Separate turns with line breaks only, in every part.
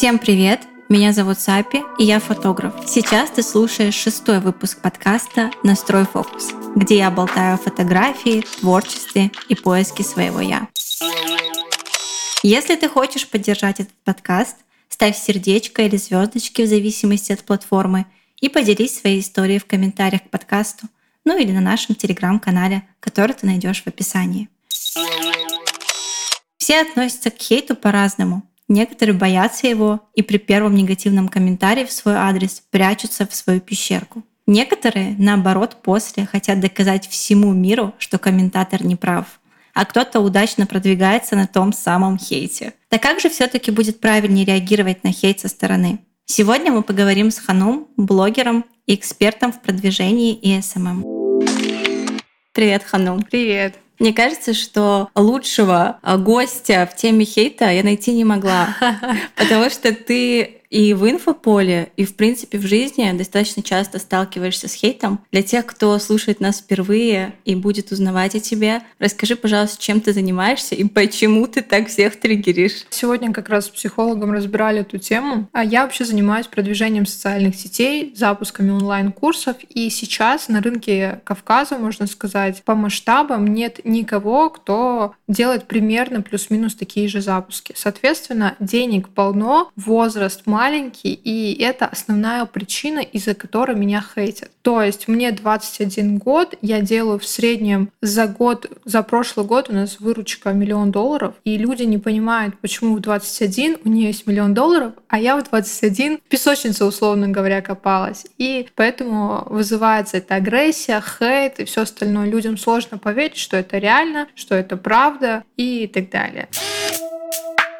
Всем привет! Меня зовут Сапи, и я фотограф. Сейчас ты слушаешь шестой выпуск подкаста «Настрой фокус», где я болтаю о фотографии, творчестве и поиске своего «я». Если ты хочешь поддержать этот подкаст, ставь сердечко или звездочки в зависимости от платформы и поделись своей историей в комментариях к подкасту, ну или на нашем телеграм-канале, который ты найдешь в описании. Все относятся к хейту по-разному – Некоторые боятся его и при первом негативном комментарии в свой адрес прячутся в свою пещерку. Некоторые, наоборот, после хотят доказать всему миру, что комментатор не прав, а кто-то удачно продвигается на том самом хейте. Так как же все-таки будет правильнее реагировать на хейт со стороны? Сегодня мы поговорим с Ханум, блогером и экспертом в продвижении и SMM. Привет, Ханум.
Привет.
Мне кажется, что лучшего а, гостя в теме хейта я найти не могла, потому что ты и в инфополе, и в принципе в жизни достаточно часто сталкиваешься с хейтом. Для тех, кто слушает нас впервые и будет узнавать о тебе, расскажи, пожалуйста, чем ты занимаешься и почему ты так всех триггеришь.
Сегодня как раз с психологом разбирали эту тему. А я вообще занимаюсь продвижением социальных сетей, запусками онлайн-курсов. И сейчас на рынке Кавказа, можно сказать, по масштабам нет никого, кто делает примерно плюс-минус такие же запуски. Соответственно, денег полно, возраст маленький, и это основная причина, из-за которой меня хейтят. То есть мне 21 год, я делаю в среднем за год, за прошлый год у нас выручка миллион долларов, и люди не понимают, почему в 21 у нее есть миллион долларов, а я в 21 песочница, условно говоря, копалась. И поэтому вызывается эта агрессия, хейт и все остальное. Людям сложно поверить, что это реально, что это правда и так далее.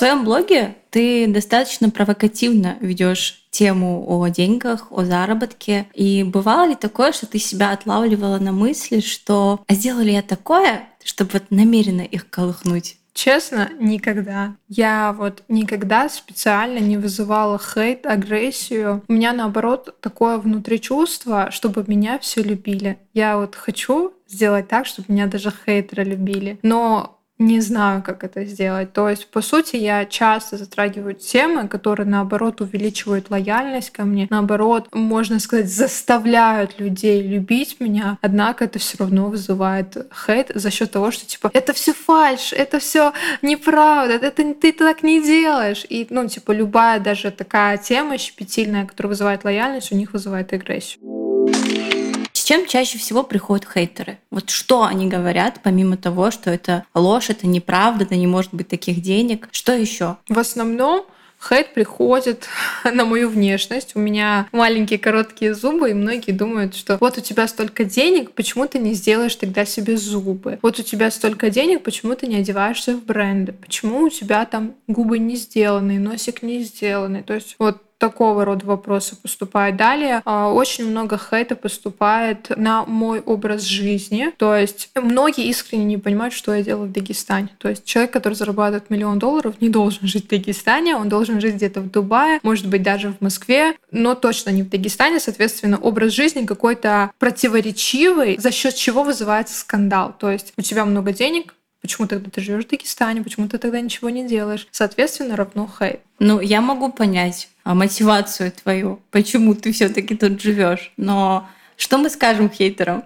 В своем блоге ты достаточно провокативно ведешь тему о деньгах, о заработке. И бывало ли такое, что ты себя отлавливала на мысли, что а сделала ли я такое, чтобы вот намеренно их колыхнуть?
Честно, никогда. Я вот никогда специально не вызывала хейт, агрессию. У меня наоборот такое внутри чувство, чтобы меня все любили. Я вот хочу сделать так, чтобы меня даже хейтеры любили. Но не знаю, как это сделать. То есть, по сути, я часто затрагиваю темы, которые, наоборот, увеличивают лояльность ко мне, наоборот, можно сказать, заставляют людей любить меня, однако это все равно вызывает хейт за счет того, что, типа, это все фальш, это все неправда, это ты так не делаешь. И, ну, типа, любая даже такая тема щепетильная, которая вызывает лояльность, у них вызывает агрессию
чем чаще всего приходят хейтеры? Вот что они говорят, помимо того, что это ложь, это неправда, да не может быть таких денег. Что еще?
В основном Хейт приходит на мою внешность. У меня маленькие короткие зубы, и многие думают, что вот у тебя столько денег, почему ты не сделаешь тогда себе зубы? Вот у тебя столько денег, почему ты не одеваешься в бренды? Почему у тебя там губы не сделаны, носик не сделанный? То есть вот такого рода вопросы поступают. Далее а, очень много хейта поступает на мой образ жизни. То есть многие искренне не понимают, что я делаю в Дагестане. То есть человек, который зарабатывает миллион долларов, не должен жить в Дагестане, он должен жить где-то в Дубае, может быть, даже в Москве, но точно не в Дагестане. Соответственно, образ жизни какой-то противоречивый, за счет чего вызывается скандал. То есть у тебя много денег, Почему тогда ты живешь в Дагестане? Почему ты тогда ничего не делаешь? Соответственно, равно хейт.
Ну, я могу понять а, мотивацию твою, почему ты все-таки тут живешь. Но что мы скажем хейтерам?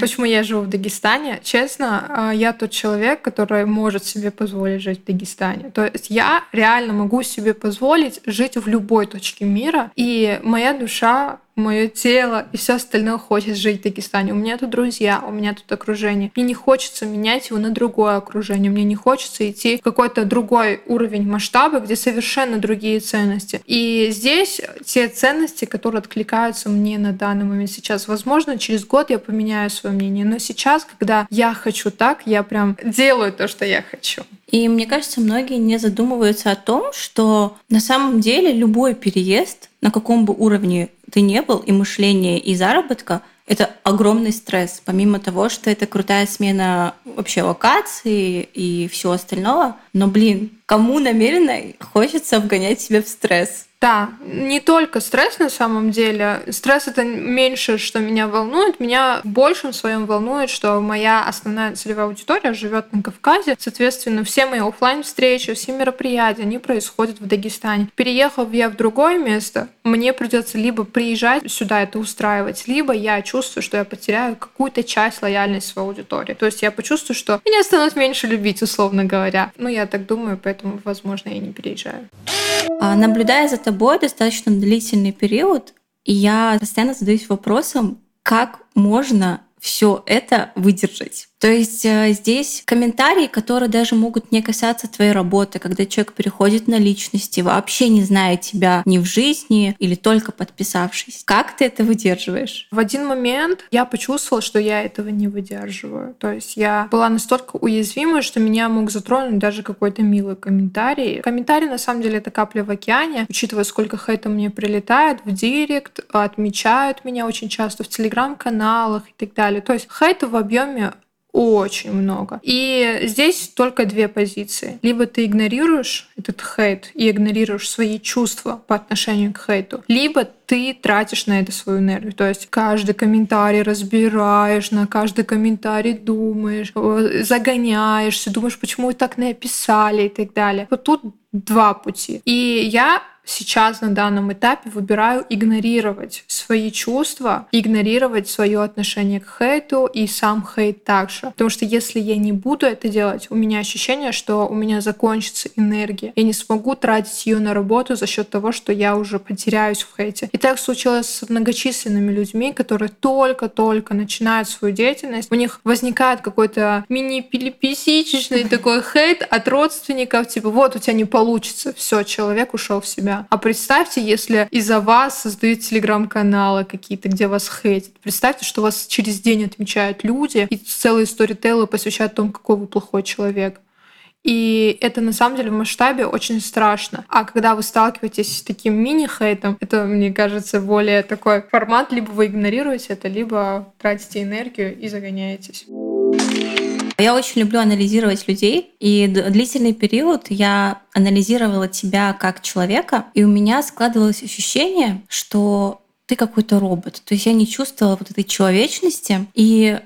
Почему я живу в Дагестане? Честно, а, я тот человек, который может себе позволить жить в Дагестане. То есть я реально могу себе позволить жить в любой точке мира, и моя душа мое тело и все остальное хочет жить в Дагестане. У меня тут друзья, у меня тут окружение. Мне не хочется менять его на другое окружение. Мне не хочется идти в какой-то другой уровень масштаба, где совершенно другие ценности. И здесь те ценности, которые откликаются мне на данный момент сейчас. Возможно, через год я поменяю свое мнение. Но сейчас, когда я хочу так, я прям делаю то, что я хочу.
И мне кажется, многие не задумываются о том, что на самом деле любой переезд, на каком бы уровне ты не был, и мышление, и заработка, это огромный стресс. Помимо того, что это крутая смена вообще локации и всего остального. Но, блин, кому намеренно хочется вгонять себя в стресс?
Да, не только стресс на самом деле. Стресс это меньше, что меня волнует. Меня в большем своем волнует, что моя основная целевая аудитория живет на Кавказе. Соответственно, все мои офлайн встречи, все мероприятия, они происходят в Дагестане. Переехав я в другое место, мне придется либо приезжать сюда это устраивать, либо я чувствую, что я потеряю какую-то часть лояльности своей аудитории. То есть я почувствую, что меня станут меньше любить, условно говоря. Ну, я так думаю, поэтому, возможно, я не переезжаю.
А, наблюдая за тобой достаточно длительный период, я постоянно задаюсь вопросом, как можно все это выдержать. То есть э, здесь комментарии, которые даже могут не касаться твоей работы, когда человек переходит на личности, вообще не зная тебя ни в жизни или только подписавшись. Как ты это выдерживаешь?
В один момент я почувствовала, что я этого не выдерживаю. То есть я была настолько уязвима, что меня мог затронуть даже какой-то милый комментарий. Комментарий, на самом деле, это капля в океане, учитывая, сколько хейта мне прилетает в директ, отмечают меня очень часто в телеграм-каналах и так далее. То есть хейта в объеме очень много. И здесь только две позиции. Либо ты игнорируешь этот хейт и игнорируешь свои чувства по отношению к хейту, либо ты тратишь на это свою энергию. То есть каждый комментарий разбираешь, на каждый комментарий думаешь, загоняешься, думаешь, почему так написали и так далее. Вот тут два пути. И я сейчас на данном этапе выбираю игнорировать свои чувства, игнорировать свое отношение к хейту и сам хейт также. Потому что если я не буду это делать, у меня ощущение, что у меня закончится энергия. Я не смогу тратить ее на работу за счет того, что я уже потеряюсь в хейте. И так случилось с многочисленными людьми, которые только-только начинают свою деятельность. У них возникает какой-то мини-пилиписичный такой хейт от родственников, типа вот у тебя не получится, все, человек ушел в себя. А представьте, если из-за вас создают телеграм-каналы какие-то, где вас хейтят. Представьте, что вас через день отмечают люди, и целые сторителлы посвящают тому, какой вы плохой человек. И это на самом деле в масштабе очень страшно. А когда вы сталкиваетесь с таким мини-хейтом, это, мне кажется, более такой формат, либо вы игнорируете это, либо тратите энергию и загоняетесь.
Я очень люблю анализировать людей, и длительный период я анализировала тебя как человека, и у меня складывалось ощущение, что ты какой-то робот. То есть я не чувствовала вот этой человечности, и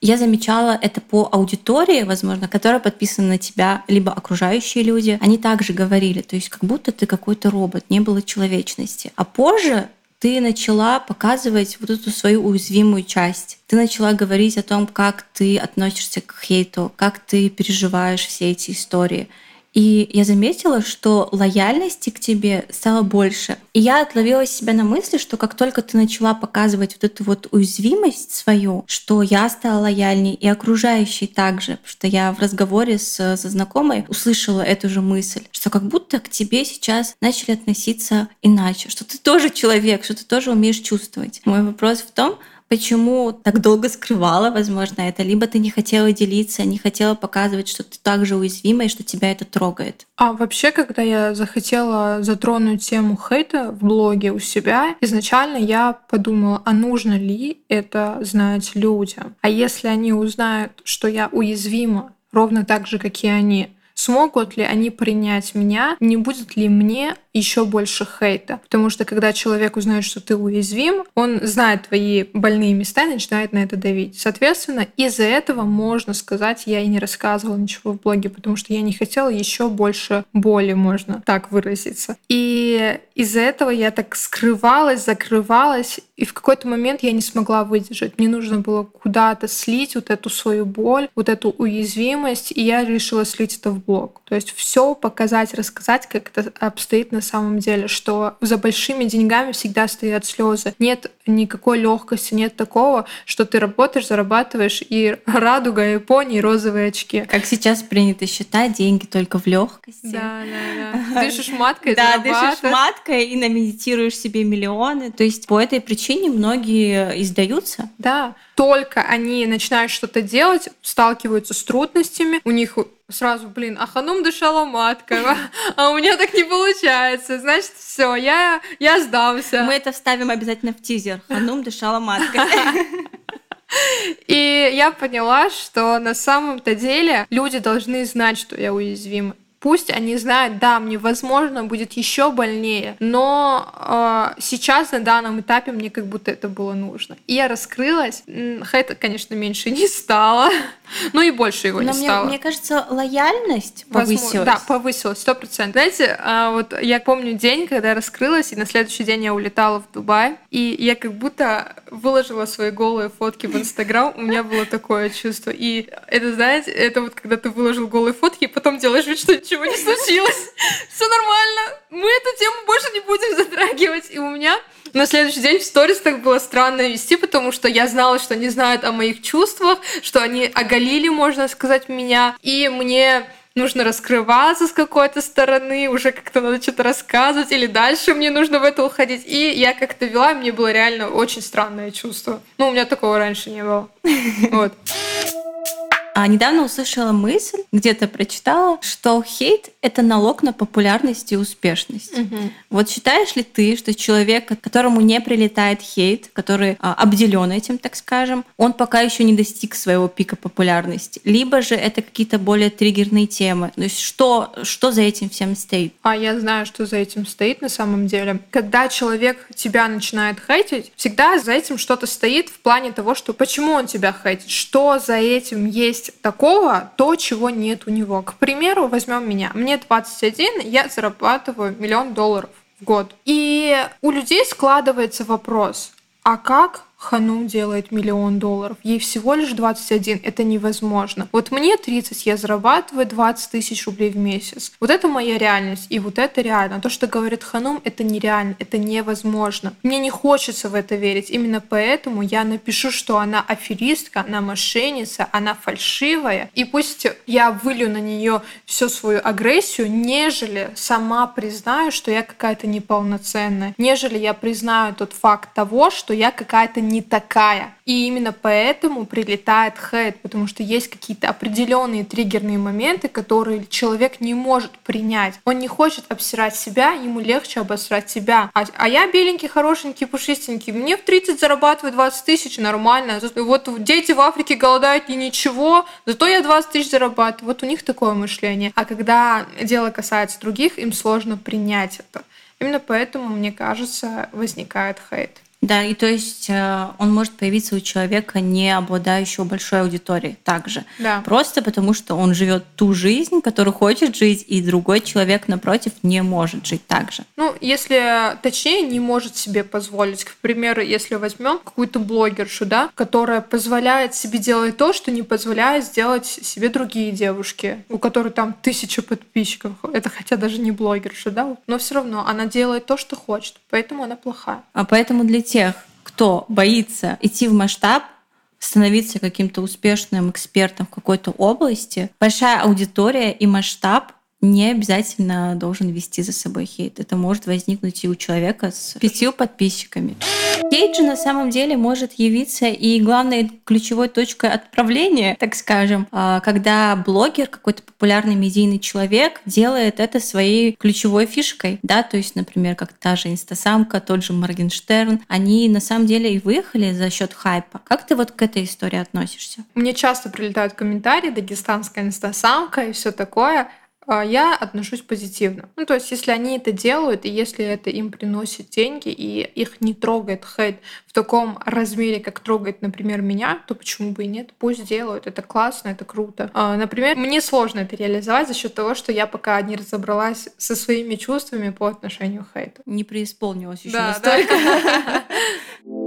я замечала это по аудитории, возможно, которая подписана на тебя, либо окружающие люди. Они также говорили, то есть как будто ты какой-то робот, не было человечности. А позже ты начала показывать вот эту свою уязвимую часть. Ты начала говорить о том, как ты относишься к хейту, как ты переживаешь все эти истории. И я заметила, что лояльности к тебе стало больше. И я отловила себя на мысли, что как только ты начала показывать вот эту вот уязвимость свою, что я стала лояльней и окружающие также, что я в разговоре с, со знакомой услышала эту же мысль, что как будто к тебе сейчас начали относиться иначе, что ты тоже человек, что ты тоже умеешь чувствовать. Мой вопрос в том, почему так долго скрывала, возможно, это, либо ты не хотела делиться, не хотела показывать, что ты так же уязвима и что тебя это трогает.
А вообще, когда я захотела затронуть тему хейта в блоге у себя, изначально я подумала, а нужно ли это знать людям? А если они узнают, что я уязвима, ровно так же, как и они, смогут ли они принять меня, не будет ли мне еще больше хейта. Потому что когда человек узнает, что ты уязвим, он знает твои больные места и начинает на это давить. Соответственно, из-за этого можно сказать, я и не рассказывала ничего в блоге, потому что я не хотела еще больше боли, можно так выразиться. И из-за этого я так скрывалась, закрывалась, и в какой-то момент я не смогла выдержать. Мне нужно было куда-то слить вот эту свою боль, вот эту уязвимость, и я решила слить это в блог. То есть все показать, рассказать, как это обстоит на самом деле, что за большими деньгами всегда стоят слезы. Нет никакой легкости, нет такого, что ты работаешь, зарабатываешь и радуга, Японии, розовые очки.
Как сейчас принято считать, деньги только в легкости.
Да, да, да. Дышишь маткой,
Да, дышишь маткой и намедитируешь себе миллионы. То есть по этой причине многие издаются.
Да, только они начинают что-то делать, сталкиваются с трудностями, у них сразу, блин, а ханум дышала маткой, а у меня так не получается. Значит, все, я, я сдался.
Мы это вставим обязательно в тизер. Ханум дышала маткой.
И я поняла, что на самом-то деле люди должны знать, что я уязвима. Пусть они знают, да, мне, возможно, будет еще больнее, но э, сейчас на данном этапе мне как будто это было нужно. И я раскрылась. Хейта, конечно, меньше не стало, но и больше его
но
не
мне,
стало.
Мне кажется, лояльность повысилась. Возможно,
да, повысилась, сто процентов. Знаете, а, вот я помню день, когда я раскрылась, и на следующий день я улетала в Дубай, и я как будто выложила свои голые фотки в Инстаграм, у меня было такое чувство. И это, знаете, это вот когда ты выложил голые фотки, и потом делаешь вид, что ничего не случилось. Все нормально. Мы эту тему больше не будем затрагивать. И у меня на следующий день в сторис так было странно вести, потому что я знала, что они знают о моих чувствах, что они оголили, можно сказать, меня. И мне нужно раскрываться с какой-то стороны, уже как-то надо что-то рассказывать, или дальше мне нужно в это уходить. И я как-то вела, и мне было реально очень странное чувство. Ну, у меня такого раньше не было. Вот.
А недавно услышала мысль, где-то прочитала, что хейт — это налог на популярность и успешность. Угу. Вот считаешь ли ты, что человек, которому не прилетает хейт, который а, обделен этим, так скажем, он пока еще не достиг своего пика популярности? Либо же это какие-то более триггерные темы? То есть что, что за этим всем стоит?
А я знаю, что за этим стоит на самом деле. Когда человек тебя начинает хейтить, всегда за этим что-то стоит в плане того, что почему он тебя хейтит, что за этим есть есть такого, то, чего нет у него. К примеру, возьмем меня. Мне 21, я зарабатываю миллион долларов в год. И у людей складывается вопрос, а как Ханум делает миллион долларов. Ей всего лишь 21. Это невозможно. Вот мне 30, я зарабатываю 20 тысяч рублей в месяц. Вот это моя реальность. И вот это реально. То, что говорит Ханум, это нереально. Это невозможно. Мне не хочется в это верить. Именно поэтому я напишу, что она аферистка, она мошенница, она фальшивая. И пусть я вылью на нее всю свою агрессию, нежели сама признаю, что я какая-то неполноценная. Нежели я признаю тот факт того, что я какая-то не такая. И именно поэтому прилетает хейт, потому что есть какие-то определенные триггерные моменты, которые человек не может принять. Он не хочет обсирать себя, ему легче обосрать себя. А, а я беленький, хорошенький, пушистенький. Мне в 30 зарабатываю 20 тысяч, нормально. Вот дети в Африке голодают и ничего, зато я 20 тысяч зарабатываю. Вот у них такое мышление. А когда дело касается других, им сложно принять это. Именно поэтому, мне кажется, возникает хейт.
Да, и то есть э, он может появиться у человека, не обладающего большой аудиторией также.
Да.
Просто потому, что он живет ту жизнь, которую хочет жить, и другой человек напротив не может жить так же.
Ну, если точнее, не может себе позволить. К примеру, если возьмем какую-то блогершу, да, которая позволяет себе делать то, что не позволяет сделать себе другие девушки, у которых там тысяча подписчиков. Это хотя даже не блогерша, да, но все равно она делает то, что хочет, поэтому она плохая.
А поэтому для тех, кто боится идти в масштаб, становиться каким-то успешным экспертом в какой-то области, большая аудитория и масштаб не обязательно должен вести за собой хейт. Это может возникнуть и у человека с пятью подписчиками. Хейт же на самом деле может явиться и главной ключевой точкой отправления, так скажем, а, когда блогер, какой-то популярный медийный человек делает это своей ключевой фишкой, да, то есть, например, как та же инстасамка, тот же Моргенштерн, они на самом деле и выехали за счет хайпа. Как ты вот к этой истории относишься?
Мне часто прилетают комментарии, дагестанская инстасамка и все такое. А, я отношусь позитивно. Ну, то есть, если они это делают, и если это им приносит деньги, и их не трогает хейт в таком размере, как трогает, например, меня, то почему бы и нет? Пусть делают. Это классно, это круто. А, например, мне сложно это реализовать за счет того, что я пока не разобралась со своими чувствами по отношению к хейту.
Не преисполнилась еще да, настолько. Да.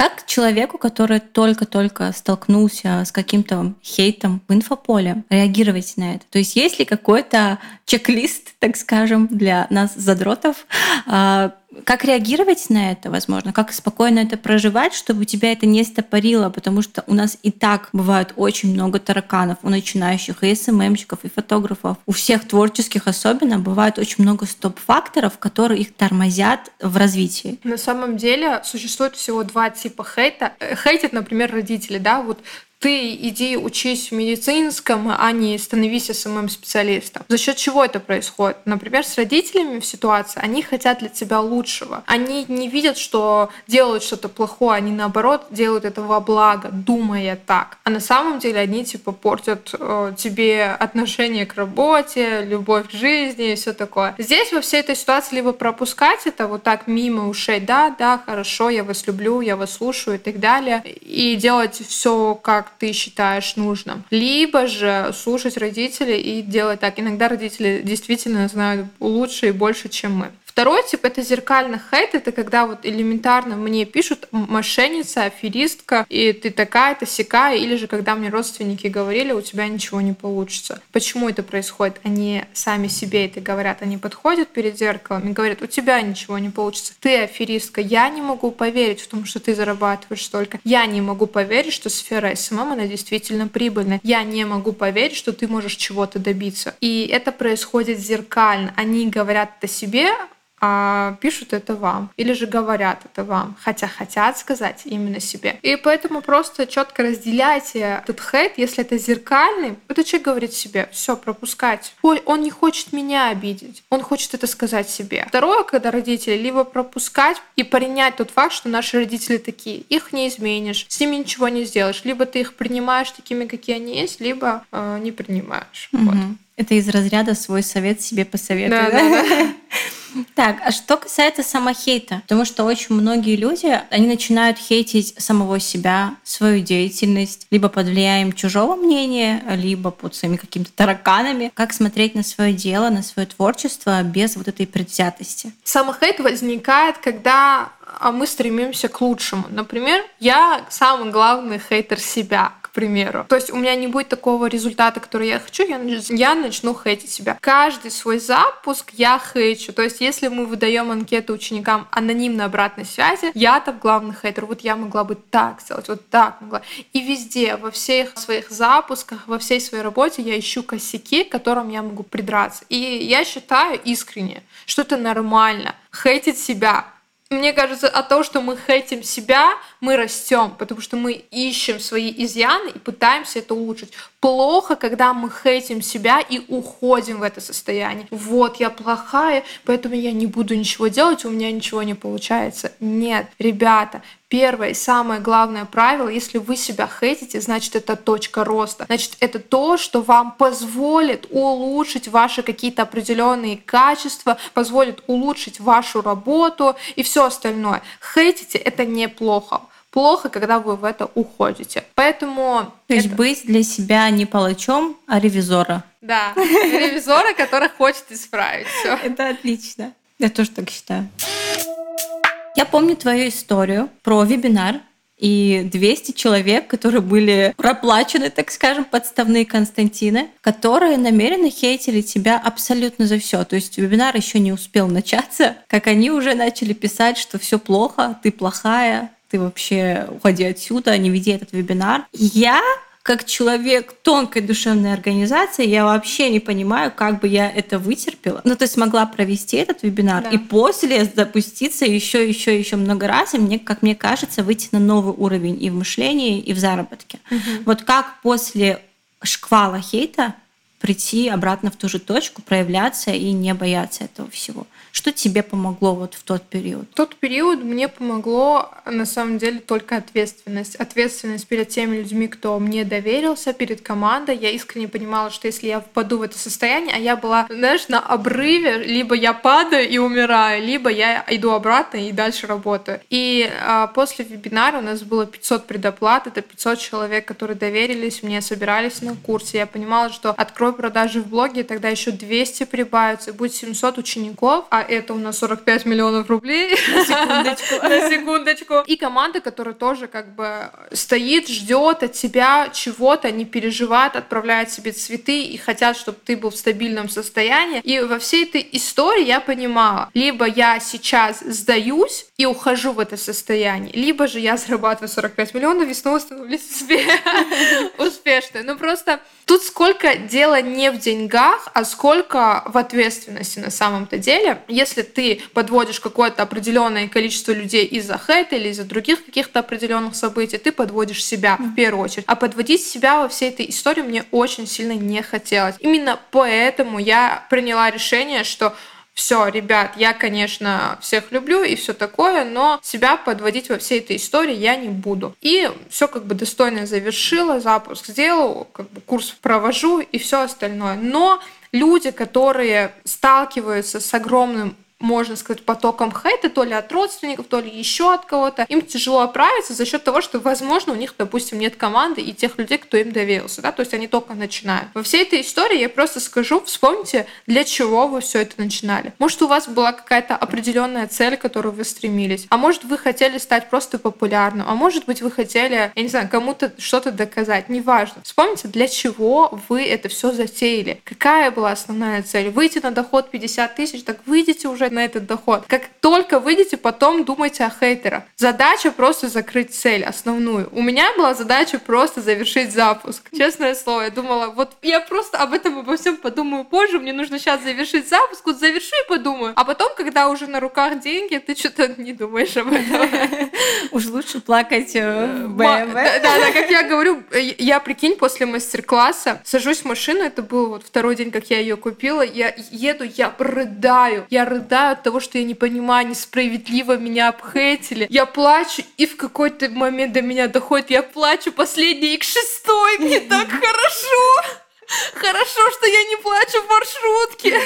Как человеку, который только-только столкнулся с каким-то хейтом в инфополе, реагировать на это? То есть есть ли какой-то чек-лист, так скажем, для нас, задротов, а, как реагировать на это, возможно, как спокойно это проживать, чтобы тебя это не стопорило, потому что у нас и так бывает очень много тараканов у начинающих и СММщиков, и фотографов. У всех творческих особенно бывает очень много стоп-факторов, которые их тормозят в развитии.
На самом деле существует всего два типа хейта. Хейтят, например, родители, да, вот ты иди учись в медицинском, а не становись самым специалистом. За счет чего это происходит? Например, с родителями в ситуации, они хотят для тебя лучшего. Они не видят, что делают что-то плохое, они наоборот делают это во благо, думая так. А на самом деле они типа портят э, тебе отношение к работе, любовь к жизни и все такое. Здесь во всей этой ситуации либо пропускать это вот так мимо ушей, да, да, хорошо, я вас люблю, я вас слушаю и так далее, и делать все, как ты считаешь нужным. Либо же слушать родителей и делать так. Иногда родители действительно знают лучше и больше, чем мы. Второй тип — это зеркальный хейт. Это когда вот элементарно мне пишут мошенница, аферистка, и ты такая-то, сякая. Или же когда мне родственники говорили, у тебя ничего не получится. Почему это происходит? Они сами себе это говорят. Они подходят перед зеркалом и говорят, у тебя ничего не получится. Ты аферистка. Я не могу поверить в том, что ты зарабатываешь столько. Я не могу поверить, что сфера SMM, она действительно прибыльная. Я не могу поверить, что ты можешь чего-то добиться. И это происходит зеркально. Они говорят это себе, а пишут это вам или же говорят это вам, хотя хотят сказать именно себе. И поэтому просто четко разделяйте этот хейт, если это зеркальный, этот человек говорит себе, все, пропускать. Ой, он не хочет меня обидеть, он хочет это сказать себе. Второе, когда родители либо пропускать и принять тот факт, что наши родители такие, их не изменишь, с ними ничего не сделаешь, либо ты их принимаешь такими, какие они есть, либо э, не принимаешь.
Угу. Вот. Это из разряда свой совет себе посоветуй. Да, да? Да, да. Так, а что касается самохейта? Потому что очень многие люди, они начинают хейтить самого себя, свою деятельность, либо под влиянием чужого мнения, либо под своими какими-то тараканами. Как смотреть на свое дело, на свое творчество без вот этой предвзятости?
Самохейт возникает, когда а, мы стремимся к лучшему. Например, я самый главный хейтер себя к примеру. То есть у меня не будет такого результата, который я хочу, я, я начну хейтить себя. Каждый свой запуск я хейчу. То есть если мы выдаем анкету ученикам анонимной обратной связи, я там главный хейтер. Вот я могла бы так сделать, вот так могла. И везде, во всех своих запусках, во всей своей работе я ищу косяки, к которым я могу придраться. И я считаю искренне, что это нормально. Хейтить себя, мне кажется, от того, что мы хейтим себя, мы растем, потому что мы ищем свои изъяны и пытаемся это улучшить. Плохо, когда мы хейтим себя и уходим в это состояние. Вот, я плохая, поэтому я не буду ничего делать, у меня ничего не получается. Нет, ребята, Первое и самое главное правило, если вы себя хейтите, значит это точка роста. Значит это то, что вам позволит улучшить ваши какие-то определенные качества, позволит улучшить вашу работу и все остальное. Хейтите это неплохо плохо, когда вы в это уходите. Поэтому...
То есть это... быть для себя не палачом, а ревизора.
Да, ревизора, который хочет исправить все.
Это отлично. Я тоже так считаю. Я помню твою историю про вебинар, и 200 человек, которые были проплачены, так скажем, подставные Константины, которые намеренно хейтили тебя абсолютно за все. То есть вебинар еще не успел начаться, как они уже начали писать, что все плохо, ты плохая, ты вообще уходи отсюда, не веди этот вебинар. Я как человек тонкой душевной организации, я вообще не понимаю, как бы я это вытерпела. Ну, то есть смогла провести этот вебинар да. и после запуститься еще, еще, еще много раз, и мне, как мне кажется, выйти на новый уровень и в мышлении, и в заработке. Угу. Вот как после шквала хейта прийти обратно в ту же точку, проявляться и не бояться этого всего. Что тебе помогло вот в тот период?
В тот период мне помогло на самом деле только ответственность. Ответственность перед теми людьми, кто мне доверился, перед командой. Я искренне понимала, что если я впаду в это состояние, а я была, знаешь, на обрыве, либо я падаю и умираю, либо я иду обратно и дальше работаю. И а, после вебинара у нас было 500 предоплат, это 500 человек, которые доверились мне, собирались на курсе. Я понимала, что открою продажи в блоге, тогда еще 200 прибавится, будет 700 учеников, а это у нас 45 миллионов рублей. На секундочку. На секундочку. И команда, которая тоже как бы стоит, ждет от тебя чего-то, не переживает, отправляет себе цветы и хотят, чтобы ты был в стабильном состоянии. И во всей этой истории я понимала, либо я сейчас сдаюсь и ухожу в это состояние, либо же я зарабатываю 45 миллионов и снова становлюсь успешной. Ну просто тут сколько дела не в деньгах, а сколько в ответственности на самом-то деле. Если ты подводишь какое-то определенное количество людей из-за хэта или из-за других каких-то определенных событий, ты подводишь себя в первую очередь. А подводить себя во всей этой истории мне очень сильно не хотелось. Именно поэтому я приняла решение, что все, ребят, я, конечно, всех люблю и все такое, но себя подводить во всей этой истории я не буду. И все как бы достойно завершила, запуск сделал, как бы курс провожу и все остальное. Но люди, которые сталкиваются с огромным можно сказать, потоком хейта, то ли от родственников, то ли еще от кого-то. Им тяжело оправиться за счет того, что, возможно, у них, допустим, нет команды и тех людей, кто им доверился, да, то есть они только начинают. Во всей этой истории я просто скажу, вспомните, для чего вы все это начинали. Может, у вас была какая-то определенная цель, к которой вы стремились, а может, вы хотели стать просто популярным, а может быть, вы хотели, я не знаю, кому-то что-то доказать, неважно. Вспомните, для чего вы это все затеяли, какая была основная цель. Выйти на доход 50 тысяч, так выйдите уже на этот доход. Как только выйдете, потом думайте о хейтерах. Задача просто закрыть цель основную. У меня была задача просто завершить запуск. Честное слово, я думала, вот я просто об этом обо всем подумаю позже, мне нужно сейчас завершить запуск, вот завершу и подумаю. А потом, когда уже на руках деньги, ты что-то не думаешь об этом.
Уж лучше плакать э, в БМВ.
Да, да, как я говорю, я, прикинь, после мастер-класса сажусь в машину, это был вот второй день, как я ее купила, я еду, я рыдаю, я рыдаю страдаю от того, что я не понимаю, несправедливо меня обхейтили. Я плачу, и в какой-то момент до меня доходит, я плачу последний X6, мне так хорошо. Хорошо, что я не плачу в маршрутке.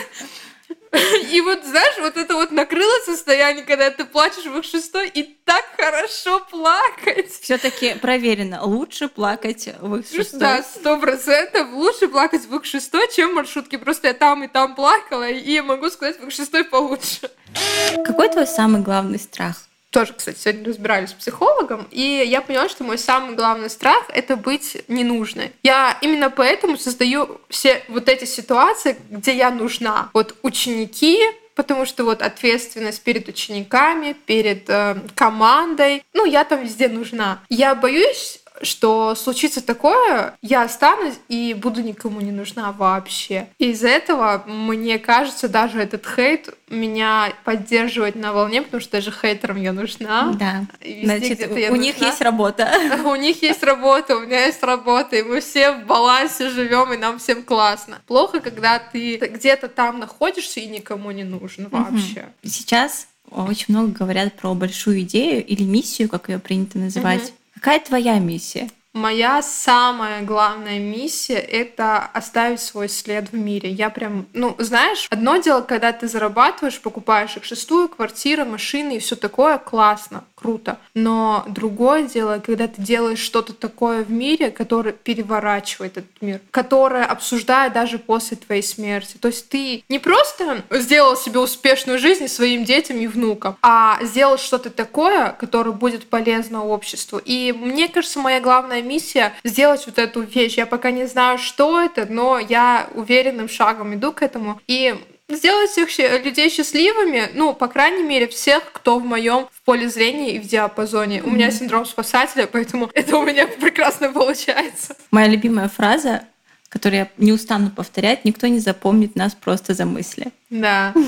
И вот, знаешь, вот это вот накрыло состояние, когда ты плачешь в их шестой, и так хорошо плакать.
Все-таки проверено. Лучше плакать в их шестой.
Да, сто процентов. Лучше плакать в их шестой, чем в маршрутке. Просто я там и там плакала, и могу сказать, в их шестой получше.
Какой твой самый главный страх?
Тоже, кстати, сегодня разбирались с психологом, и я поняла, что мой самый главный страх — это быть ненужной. Я именно поэтому создаю все вот эти ситуации, где я нужна. Вот ученики, потому что вот ответственность перед учениками, перед э, командой, ну, я там везде нужна. Я боюсь что случится такое, я останусь и буду никому не нужна вообще. И из-за этого, мне кажется, даже этот хейт меня поддерживать на волне, потому что даже хейтерам я нужна.
Да. Значит, у я них есть работа.
У них есть работа, у меня есть работа, и мы все в балансе живем, и нам всем классно. Плохо, когда ты где-то там находишься и никому не нужен вообще.
Сейчас очень много говорят про большую идею или миссию, как ее принято называть. Угу. Какая твоя миссия?
Моя самая главная миссия — это оставить свой след в мире. Я прям, ну, знаешь, одно дело, когда ты зарабатываешь, покупаешь их шестую, квартиру, машины и все такое, классно, круто. Но другое дело, когда ты делаешь что-то такое в мире, которое переворачивает этот мир, которое обсуждает даже после твоей смерти. То есть ты не просто сделал себе успешную жизнь своим детям и внукам, а сделал что-то такое, которое будет полезно обществу. И мне кажется, моя главная миссия сделать вот эту вещь. Я пока не знаю, что это, но я уверенным шагом иду к этому. И сделать всех людей счастливыми, ну, по крайней мере, всех, кто в моем в поле зрения и в диапазоне. Mm-hmm. У меня синдром спасателя, поэтому это у меня прекрасно получается.
Моя любимая фраза, которую я не устану повторять, никто не запомнит нас просто за мысли.
Да.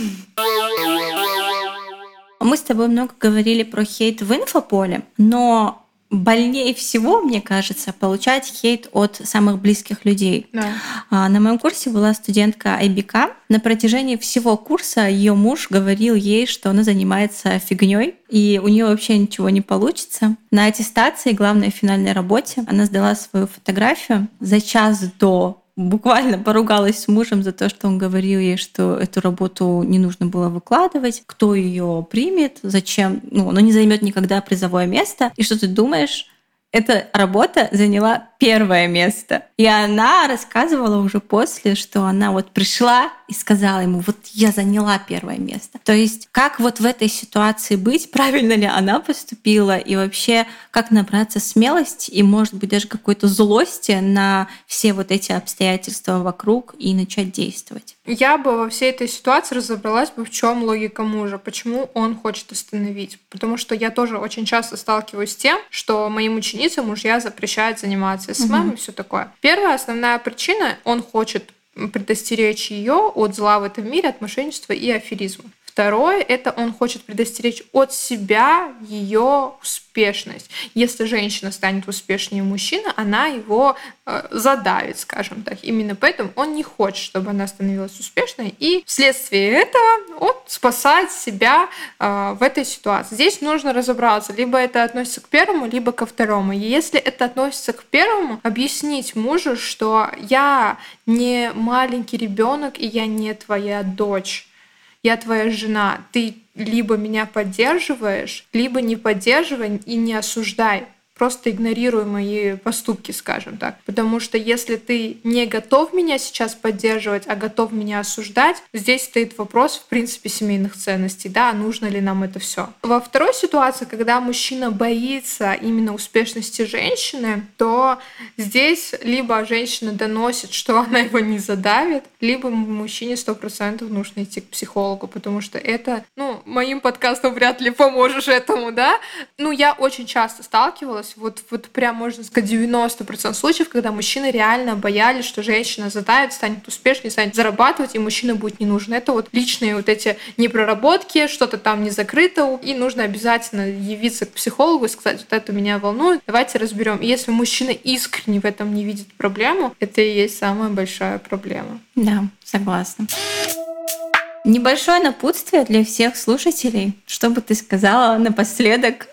Мы с тобой много говорили про хейт в инфополе, но больнее всего, мне кажется, получать хейт от самых близких людей.
Да.
А, на моем курсе была студентка IBK. На протяжении всего курса ее муж говорил ей, что она занимается фигней, и у нее вообще ничего не получится. На аттестации, главной финальной работе, она сдала свою фотографию за час до буквально поругалась с мужем за то, что он говорил ей, что эту работу не нужно было выкладывать, кто ее примет, зачем, ну, она не займет никогда призовое место. И что ты думаешь? Эта работа заняла первое место. И она рассказывала уже после, что она вот пришла и сказала ему, вот я заняла первое место. То есть как вот в этой ситуации быть, правильно ли она поступила, и вообще как набраться смелости и, может быть, даже какой-то злости на все вот эти обстоятельства вокруг и начать действовать.
Я бы во всей этой ситуации разобралась бы, в чем логика мужа, почему он хочет остановить. Потому что я тоже очень часто сталкиваюсь с тем, что моим ученицам мужья запрещают заниматься SMM угу. и все такое. Первая основная причина, он хочет предостеречь ее от зла в этом мире, от мошенничества и аферизма. Второе – это он хочет предостеречь от себя ее успешность. Если женщина станет успешнее мужчины, она его э, задавит, скажем так. Именно поэтому он не хочет, чтобы она становилась успешной, и вследствие этого он спасает себя э, в этой ситуации. Здесь нужно разобраться, либо это относится к первому, либо ко второму. И если это относится к первому, объяснить мужу, что я не маленький ребенок и я не твоя дочь я твоя жена, ты либо меня поддерживаешь, либо не поддерживай и не осуждай просто игнорируй мои поступки, скажем так. Потому что если ты не готов меня сейчас поддерживать, а готов меня осуждать, здесь стоит вопрос, в принципе, семейных ценностей, да, нужно ли нам это все. Во второй ситуации, когда мужчина боится именно успешности женщины, то здесь либо женщина доносит, что она его не задавит, либо мужчине сто процентов нужно идти к психологу, потому что это, ну, моим подкастом вряд ли поможешь этому, да. Ну, я очень часто сталкивалась случалось, вот, вот прям можно сказать 90% случаев, когда мужчины реально боялись, что женщина задает, станет успешнее, станет зарабатывать, и мужчина будет не нужен. Это вот личные вот эти непроработки, что-то там не закрыто, и нужно обязательно явиться к психологу и сказать, вот это меня волнует, давайте разберем. И если мужчина искренне в этом не видит проблему, это и есть самая большая проблема.
Да, согласна. Небольшое напутствие для всех слушателей. Что бы ты сказала напоследок?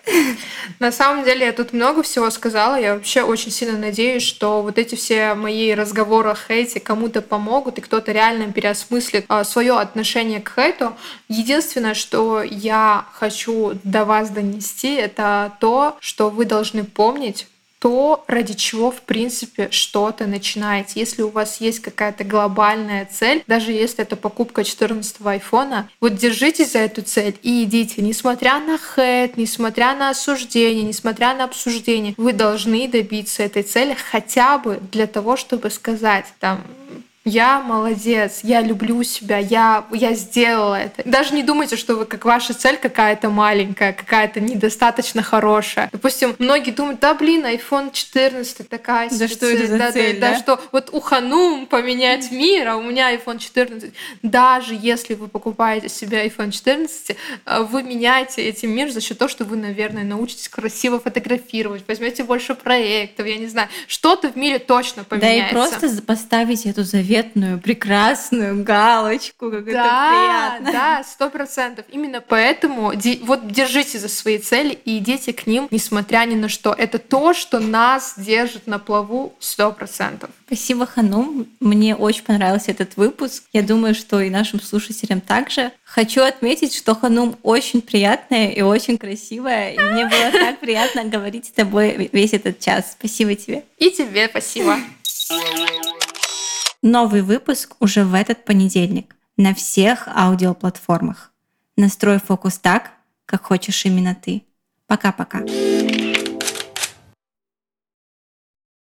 На самом деле я тут много всего сказала. Я вообще очень сильно надеюсь, что вот эти все мои разговоры о хейте кому-то помогут, и кто-то реально переосмыслит а, свое отношение к хейту. Единственное, что я хочу до вас донести, это то, что вы должны помнить, то, ради чего, в принципе, что-то начинаете. Если у вас есть какая-то глобальная цель, даже если это покупка 14 айфона, вот держитесь за эту цель и идите. Несмотря на хейт, несмотря на осуждение, несмотря на обсуждение, вы должны добиться этой цели хотя бы для того, чтобы сказать, там, я молодец, я люблю себя, я, я сделала это. Даже не думайте, что вы как ваша цель какая-то маленькая, какая-то недостаточно хорошая. Допустим, многие думают, да блин, iPhone 14 такая
Да что это за
да,
цель,
да,
да?
да, что вот у Ханум поменять мир, а у меня iPhone 14. Даже если вы покупаете себе iPhone 14, э, вы меняете этим мир за счет того, что вы, наверное, научитесь красиво фотографировать, возьмете больше проектов, я не знаю, что-то в мире точно поменяется.
Да и просто поставить эту заветную заветную, прекрасную галочку, как
да,
это приятно.
Да, сто процентов. Именно поэтому вот держите за свои цели и идите к ним, несмотря ни на что. Это то, что нас держит на плаву сто процентов.
Спасибо, Ханум. Мне очень понравился этот выпуск. Я думаю, что и нашим слушателям также. Хочу отметить, что Ханум очень приятная и очень красивая. И мне было так приятно говорить с тобой весь этот час. Спасибо тебе.
И тебе спасибо.
Новый выпуск уже в этот понедельник на всех аудиоплатформах. Настрой фокус так, как хочешь именно ты. Пока-пока.